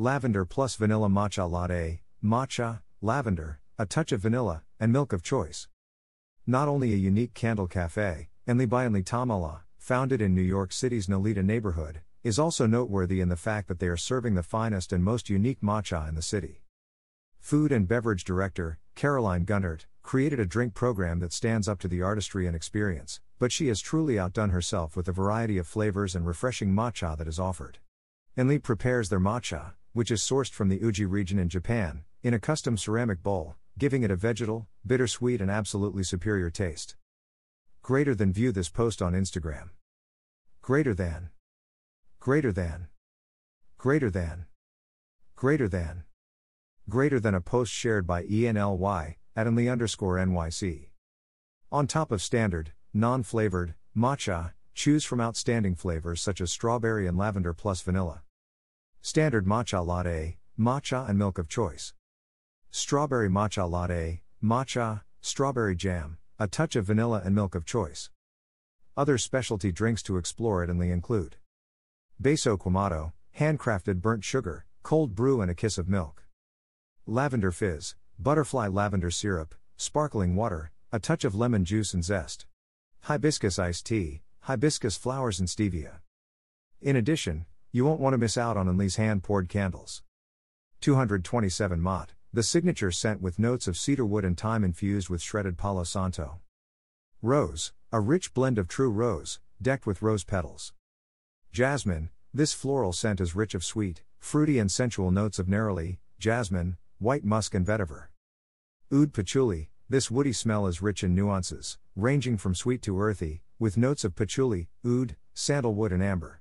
lavender plus vanilla matcha latte, matcha, lavender, a touch of vanilla, and milk of choice. Not only a unique candle cafe, Enli by Enli Tamala, founded in New York City's Nolita neighborhood, is also noteworthy in the fact that they are serving the finest and most unique matcha in the city. Food and beverage director, Caroline Gunnert, created a drink program that stands up to the artistry and experience, but she has truly outdone herself with the variety of flavors and refreshing matcha that is offered. Enli prepares their matcha, which is sourced from the Uji region in Japan, in a custom ceramic bowl, giving it a vegetal, bittersweet, and absolutely superior taste. Greater than view this post on Instagram. Greater than. Greater than. Greater than. Greater than. Greater than a post shared by ENLY, at Enli underscore NYC. On top of standard, non flavored, matcha, choose from outstanding flavors such as strawberry and lavender plus vanilla. Standard matcha latte, matcha and milk of choice. Strawberry matcha latte, matcha, strawberry jam, a touch of vanilla and milk of choice. Other specialty drinks to explore at Enli include Beso Quemado, handcrafted burnt sugar, cold brew and a kiss of milk. Lavender fizz, butterfly lavender syrup, sparkling water, a touch of lemon juice and zest. Hibiscus iced tea, hibiscus flowers and stevia. In addition, you won't want to miss out on Enli's hand poured candles. 227 Mott, the signature scent with notes of cedarwood and thyme infused with shredded Palo Santo. Rose, a rich blend of true rose, decked with rose petals. Jasmine, this floral scent is rich of sweet, fruity, and sensual notes of neroli, jasmine, white musk, and vetiver. Oud patchouli, this woody smell is rich in nuances, ranging from sweet to earthy, with notes of patchouli, oud, sandalwood, and amber.